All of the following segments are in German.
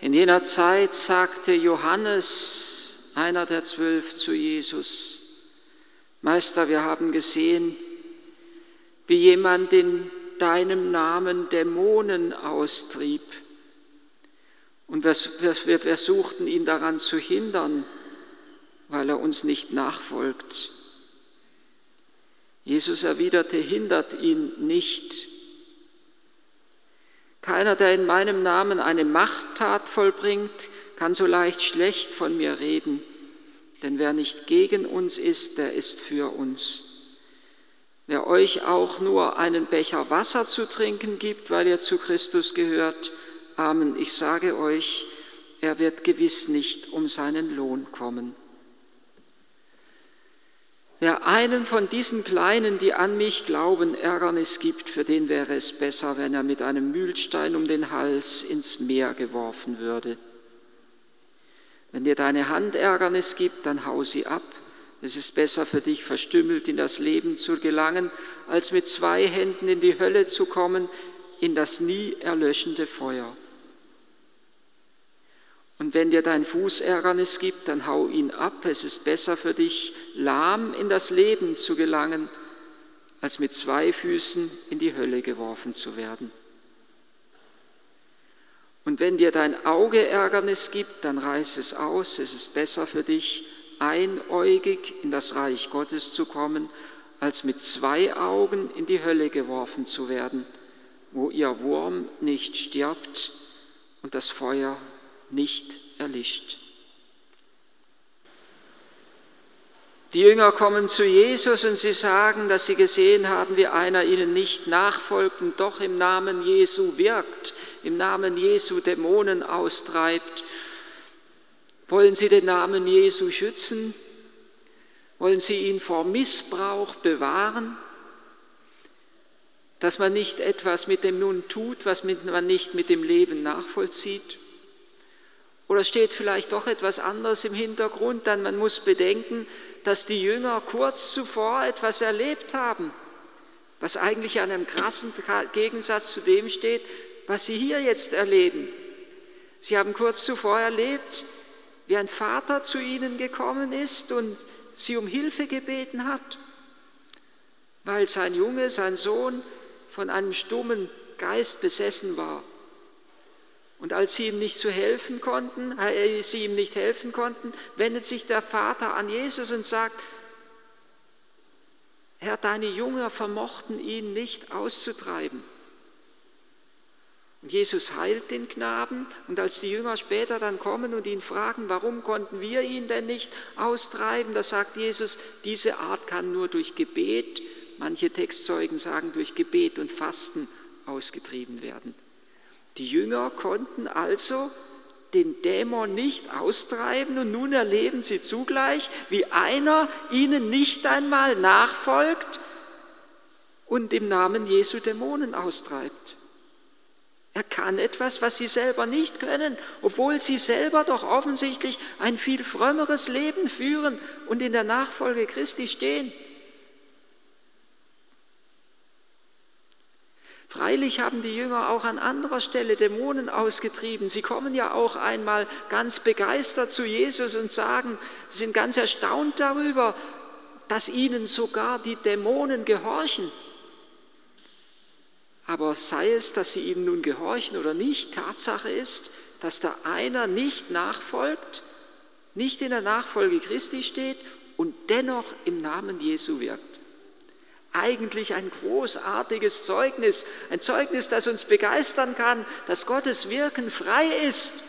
In jener Zeit sagte Johannes, einer der zwölf, zu Jesus, Meister, wir haben gesehen, wie jemand in deinem Namen Dämonen austrieb. Und wir versuchten ihn daran zu hindern, weil er uns nicht nachfolgt. Jesus erwiderte, hindert ihn nicht. Keiner, der in meinem Namen eine Machttat vollbringt, kann so leicht schlecht von mir reden. Denn wer nicht gegen uns ist, der ist für uns. Wer euch auch nur einen Becher Wasser zu trinken gibt, weil ihr zu Christus gehört, Amen, ich sage euch, er wird gewiss nicht um seinen Lohn kommen. Wer einem von diesen Kleinen, die an mich glauben, Ärgernis gibt, für den wäre es besser, wenn er mit einem Mühlstein um den Hals ins Meer geworfen würde. Wenn dir deine Hand Ärgernis gibt, dann hau sie ab. Es ist besser für dich, verstümmelt in das Leben zu gelangen, als mit zwei Händen in die Hölle zu kommen, in das nie erlöschende Feuer. Und wenn dir dein Fuß Ärgernis gibt, dann hau ihn ab. Es ist besser für dich, lahm in das Leben zu gelangen, als mit zwei Füßen in die Hölle geworfen zu werden. Und wenn dir dein Auge Ärgernis gibt, dann reiß es aus. Es ist besser für dich, einäugig in das Reich Gottes zu kommen, als mit zwei Augen in die Hölle geworfen zu werden, wo ihr Wurm nicht stirbt und das Feuer nicht erlischt. Die Jünger kommen zu Jesus und sie sagen, dass sie gesehen haben, wie einer ihnen nicht nachfolgt und doch im Namen Jesu wirkt, im Namen Jesu Dämonen austreibt. Wollen sie den Namen Jesu schützen? Wollen sie ihn vor Missbrauch bewahren? Dass man nicht etwas mit dem Nun tut, was man nicht mit dem Leben nachvollzieht? Oder steht vielleicht doch etwas anderes im Hintergrund? Dann man muss bedenken, dass die Jünger kurz zuvor etwas erlebt haben, was eigentlich an einem krassen Gegensatz zu dem steht, was sie hier jetzt erleben. Sie haben kurz zuvor erlebt, wie ein Vater zu ihnen gekommen ist und sie um Hilfe gebeten hat, weil sein Junge, sein Sohn von einem stummen Geist besessen war. Und als sie ihm nicht zu helfen konnten, äh, sie ihm nicht helfen konnten, wendet sich der Vater an Jesus und sagt, Herr, deine Jünger vermochten ihn nicht auszutreiben. Und Jesus heilt den Knaben und als die Jünger später dann kommen und ihn fragen, warum konnten wir ihn denn nicht austreiben, da sagt Jesus, diese Art kann nur durch Gebet, manche Textzeugen sagen durch Gebet und Fasten ausgetrieben werden. Die Jünger konnten also den Dämon nicht austreiben und nun erleben sie zugleich, wie einer ihnen nicht einmal nachfolgt und im Namen Jesu Dämonen austreibt. Er kann etwas, was sie selber nicht können, obwohl sie selber doch offensichtlich ein viel frömmeres Leben führen und in der Nachfolge Christi stehen. Freilich haben die Jünger auch an anderer Stelle Dämonen ausgetrieben. Sie kommen ja auch einmal ganz begeistert zu Jesus und sagen, sind ganz erstaunt darüber, dass ihnen sogar die Dämonen gehorchen. Aber sei es, dass sie ihm nun gehorchen oder nicht, Tatsache ist, dass da einer nicht nachfolgt, nicht in der Nachfolge Christi steht und dennoch im Namen Jesu wirkt eigentlich ein großartiges Zeugnis, ein Zeugnis, das uns begeistern kann, dass Gottes Wirken frei ist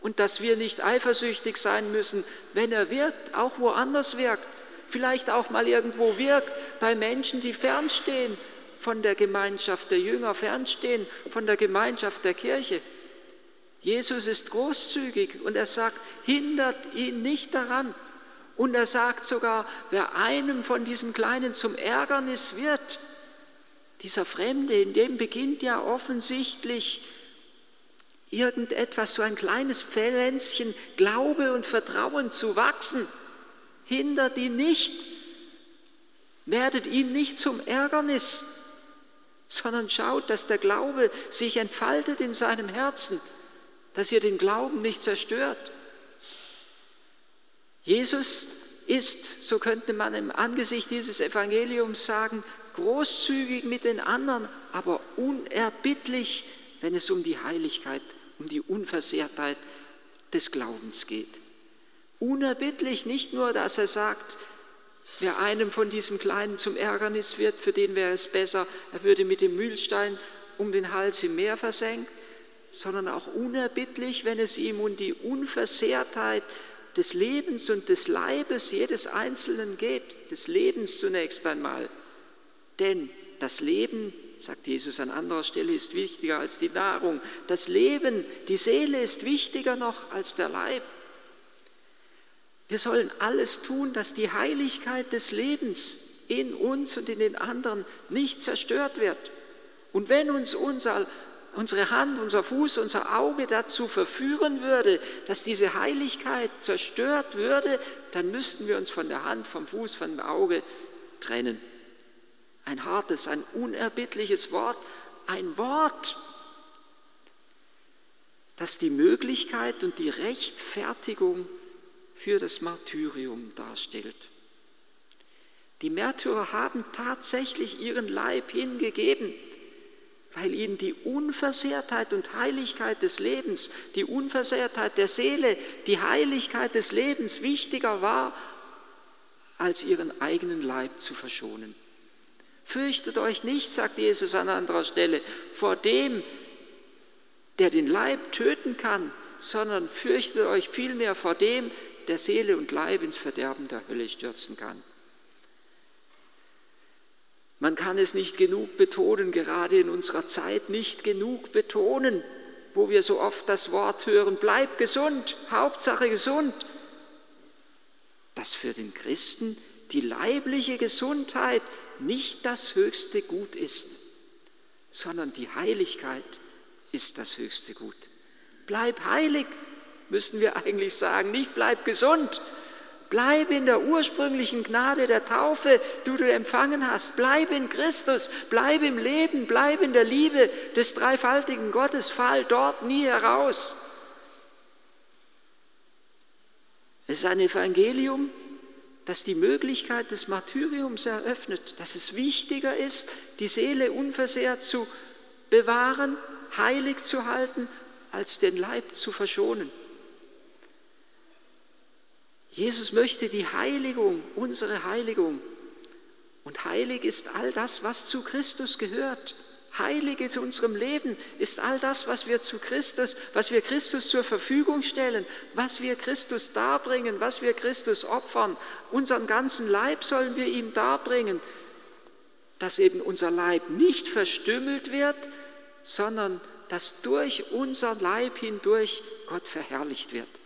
und dass wir nicht eifersüchtig sein müssen, wenn er wirkt, auch woanders wirkt, vielleicht auch mal irgendwo wirkt bei Menschen, die fernstehen von der Gemeinschaft der Jünger, fernstehen von der Gemeinschaft der Kirche. Jesus ist großzügig und er sagt, hindert ihn nicht daran, und er sagt sogar, wer einem von diesem Kleinen zum Ärgernis wird, dieser Fremde, in dem beginnt ja offensichtlich irgendetwas, so ein kleines Pflänzchen Glaube und Vertrauen zu wachsen. Hindert ihn nicht, werdet ihm nicht zum Ärgernis, sondern schaut, dass der Glaube sich entfaltet in seinem Herzen dass ihr den Glauben nicht zerstört. Jesus ist, so könnte man im Angesicht dieses Evangeliums sagen, großzügig mit den anderen, aber unerbittlich, wenn es um die Heiligkeit, um die Unversehrtheit des Glaubens geht. Unerbittlich nicht nur, dass er sagt, wer einem von diesem Kleinen zum Ärgernis wird, für den wäre es besser, er würde mit dem Mühlstein um den Hals im Meer versenkt, sondern auch unerbittlich, wenn es ihm um die Unversehrtheit des Lebens und des Leibes jedes Einzelnen geht, des Lebens zunächst einmal. Denn das Leben, sagt Jesus an anderer Stelle, ist wichtiger als die Nahrung. Das Leben, die Seele ist wichtiger noch als der Leib. Wir sollen alles tun, dass die Heiligkeit des Lebens in uns und in den anderen nicht zerstört wird. Und wenn uns unser unsere Hand, unser Fuß, unser Auge dazu verführen würde, dass diese Heiligkeit zerstört würde, dann müssten wir uns von der Hand, vom Fuß, vom Auge trennen. Ein hartes, ein unerbittliches Wort, ein Wort, das die Möglichkeit und die Rechtfertigung für das Martyrium darstellt. Die Märtyrer haben tatsächlich ihren Leib hingegeben weil ihnen die Unversehrtheit und Heiligkeit des Lebens, die Unversehrtheit der Seele, die Heiligkeit des Lebens wichtiger war, als ihren eigenen Leib zu verschonen. Fürchtet euch nicht, sagt Jesus an anderer Stelle, vor dem, der den Leib töten kann, sondern fürchtet euch vielmehr vor dem, der Seele und Leib ins Verderben der Hölle stürzen kann. Man kann es nicht genug betonen, gerade in unserer Zeit nicht genug betonen, wo wir so oft das Wort hören, bleib gesund, Hauptsache gesund, dass für den Christen die leibliche Gesundheit nicht das höchste Gut ist, sondern die Heiligkeit ist das höchste Gut. Bleib heilig, müssen wir eigentlich sagen, nicht bleib gesund, Bleib in der ursprünglichen Gnade der Taufe, die du empfangen hast. Bleib in Christus, bleib im Leben, bleib in der Liebe des dreifaltigen Gottes. Fall dort nie heraus. Es ist ein Evangelium, das die Möglichkeit des Martyriums eröffnet, dass es wichtiger ist, die Seele unversehrt zu bewahren, heilig zu halten, als den Leib zu verschonen. Jesus möchte die Heiligung, unsere Heiligung. Und heilig ist all das, was zu Christus gehört. Heilige zu unserem Leben ist all das, was wir zu Christus, was wir Christus zur Verfügung stellen, was wir Christus darbringen, was wir Christus opfern. Unseren ganzen Leib sollen wir ihm darbringen, dass eben unser Leib nicht verstümmelt wird, sondern dass durch unser Leib hindurch Gott verherrlicht wird.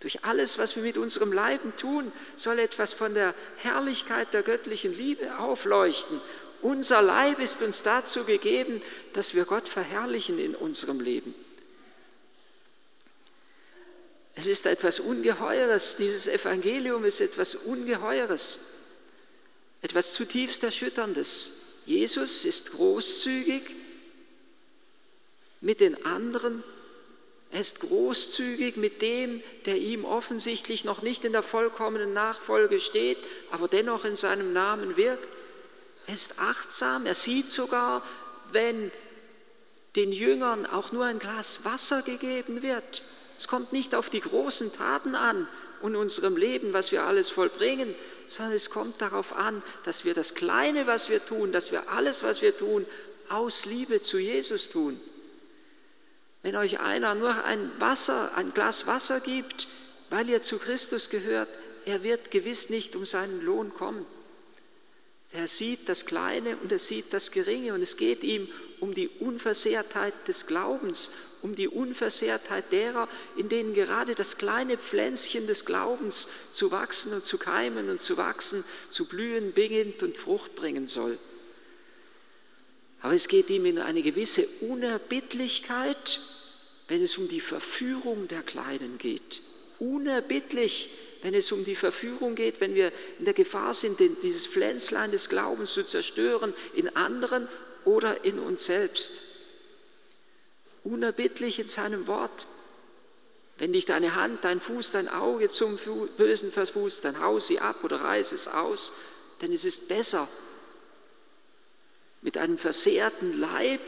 Durch alles, was wir mit unserem Leiben tun, soll etwas von der Herrlichkeit der göttlichen Liebe aufleuchten. Unser Leib ist uns dazu gegeben, dass wir Gott verherrlichen in unserem Leben. Es ist etwas Ungeheures, dieses Evangelium ist etwas Ungeheures, etwas zutiefst Erschütterndes. Jesus ist großzügig mit den anderen er ist großzügig mit dem, der ihm offensichtlich noch nicht in der vollkommenen Nachfolge steht, aber dennoch in seinem Namen wirkt. Er ist achtsam, er sieht sogar, wenn den Jüngern auch nur ein Glas Wasser gegeben wird. Es kommt nicht auf die großen Taten an in unserem Leben, was wir alles vollbringen, sondern es kommt darauf an, dass wir das Kleine, was wir tun, dass wir alles, was wir tun, aus Liebe zu Jesus tun. Wenn euch einer nur ein Wasser, ein Glas Wasser gibt, weil ihr zu Christus gehört, er wird gewiss nicht um seinen Lohn kommen. Er sieht das Kleine und er sieht das Geringe und es geht ihm um die Unversehrtheit des Glaubens, um die Unversehrtheit derer, in denen gerade das kleine Pflänzchen des Glaubens zu wachsen und zu keimen und zu wachsen, zu blühen beginnt und Frucht bringen soll. Aber es geht ihm in eine gewisse Unerbittlichkeit, wenn es um die Verführung der Kleinen geht. Unerbittlich, wenn es um die Verführung geht, wenn wir in der Gefahr sind, dieses Pflänzlein des Glaubens zu zerstören in anderen oder in uns selbst. Unerbittlich in seinem Wort, Wenn dich deine Hand, dein Fuß, dein Auge zum Bösen verfußt, dann hau sie ab oder reiß es aus, denn es ist besser, mit einem versehrten Leib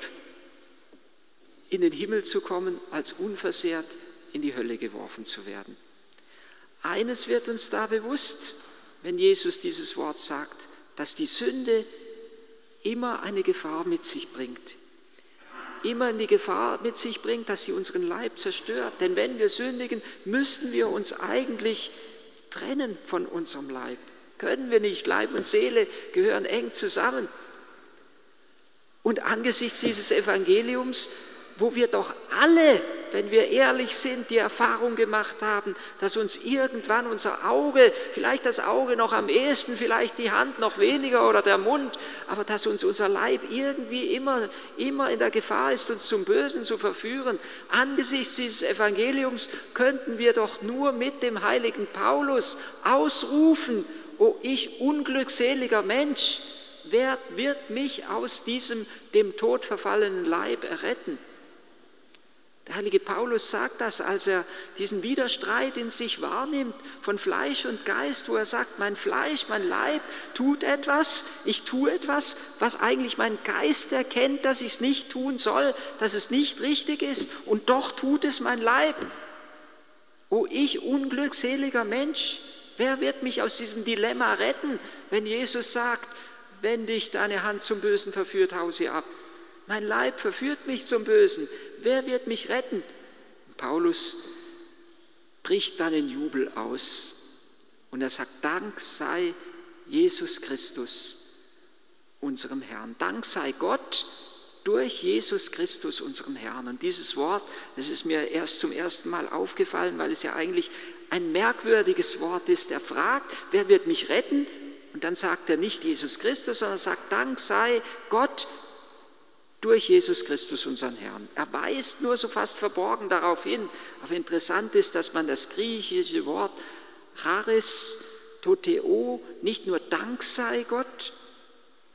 in den Himmel zu kommen, als unversehrt in die Hölle geworfen zu werden. Eines wird uns da bewusst, wenn Jesus dieses Wort sagt, dass die Sünde immer eine Gefahr mit sich bringt. Immer die Gefahr mit sich bringt, dass sie unseren Leib zerstört. Denn wenn wir sündigen, müssten wir uns eigentlich trennen von unserem Leib. Können wir nicht. Leib und Seele gehören eng zusammen. Und angesichts dieses Evangeliums, wo wir doch alle wenn wir ehrlich sind, die Erfahrung gemacht haben, dass uns irgendwann unser Auge, vielleicht das Auge noch am ehesten, vielleicht die Hand noch weniger oder der Mund, aber dass uns unser Leib irgendwie immer, immer in der Gefahr ist, uns zum Bösen zu verführen. Angesichts dieses Evangeliums könnten wir doch nur mit dem heiligen Paulus ausrufen, o ich unglückseliger Mensch, wer wird mich aus diesem dem Tod verfallenen Leib erretten? Der heilige Paulus sagt das, als er diesen Widerstreit in sich wahrnimmt von Fleisch und Geist, wo er sagt, mein Fleisch, mein Leib tut etwas, ich tue etwas, was eigentlich mein Geist erkennt, dass ich es nicht tun soll, dass es nicht richtig ist und doch tut es mein Leib. O ich unglückseliger Mensch, wer wird mich aus diesem Dilemma retten, wenn Jesus sagt, wenn dich deine Hand zum Bösen verführt, hau sie ab. Mein Leib verführt mich zum Bösen. Wer wird mich retten? Paulus bricht dann in Jubel aus und er sagt, Dank sei Jesus Christus, unserem Herrn. Dank sei Gott durch Jesus Christus, unserem Herrn. Und dieses Wort, das ist mir erst zum ersten Mal aufgefallen, weil es ja eigentlich ein merkwürdiges Wort ist. Er fragt, wer wird mich retten? Und dann sagt er nicht Jesus Christus, sondern sagt, Dank sei Gott durch Jesus Christus, unseren Herrn. Er weist nur so fast verborgen darauf hin. Aber interessant ist, dass man das griechische Wort Charis Toteo nicht nur Dank sei Gott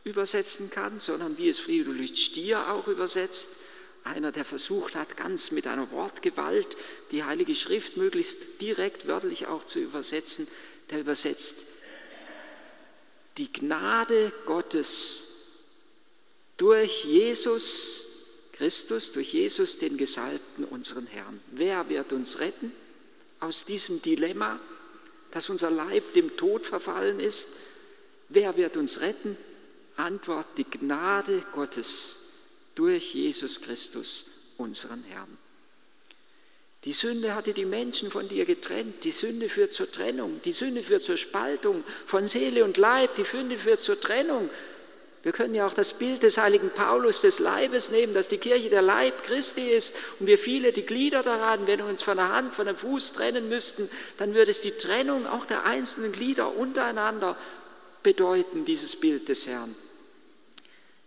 übersetzen kann, sondern wie es Fridolin Stier auch übersetzt, einer, der versucht hat, ganz mit einer Wortgewalt die Heilige Schrift möglichst direkt wörtlich auch zu übersetzen, der übersetzt, die Gnade Gottes durch Jesus Christus, durch Jesus, den Gesalbten, unseren Herrn. Wer wird uns retten aus diesem Dilemma, dass unser Leib dem Tod verfallen ist? Wer wird uns retten? Antwort, die Gnade Gottes durch Jesus Christus, unseren Herrn. Die Sünde hatte die Menschen von dir getrennt. Die Sünde führt zur Trennung. Die Sünde führt zur Spaltung von Seele und Leib. Die Sünde führt zur Trennung wir können ja auch das Bild des heiligen Paulus des Leibes nehmen, dass die Kirche der Leib Christi ist und wir viele die Glieder daran, wenn wir uns von der Hand, von dem Fuß trennen müssten, dann würde es die Trennung auch der einzelnen Glieder untereinander bedeuten, dieses Bild des Herrn.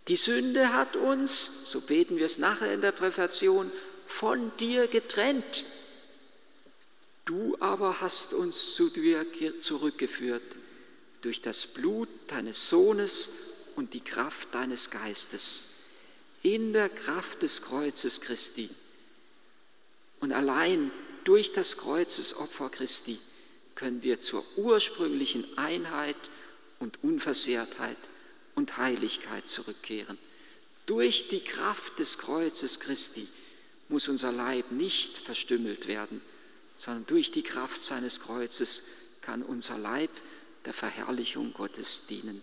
Die Sünde hat uns, so beten wir es nachher in der Präfation, von dir getrennt. Du aber hast uns zu dir zurückgeführt durch das Blut deines Sohnes und die Kraft deines Geistes in der Kraft des Kreuzes Christi. Und allein durch das Kreuzesopfer Christi können wir zur ursprünglichen Einheit und Unversehrtheit und Heiligkeit zurückkehren. Durch die Kraft des Kreuzes Christi muss unser Leib nicht verstümmelt werden, sondern durch die Kraft seines Kreuzes kann unser Leib der Verherrlichung Gottes dienen.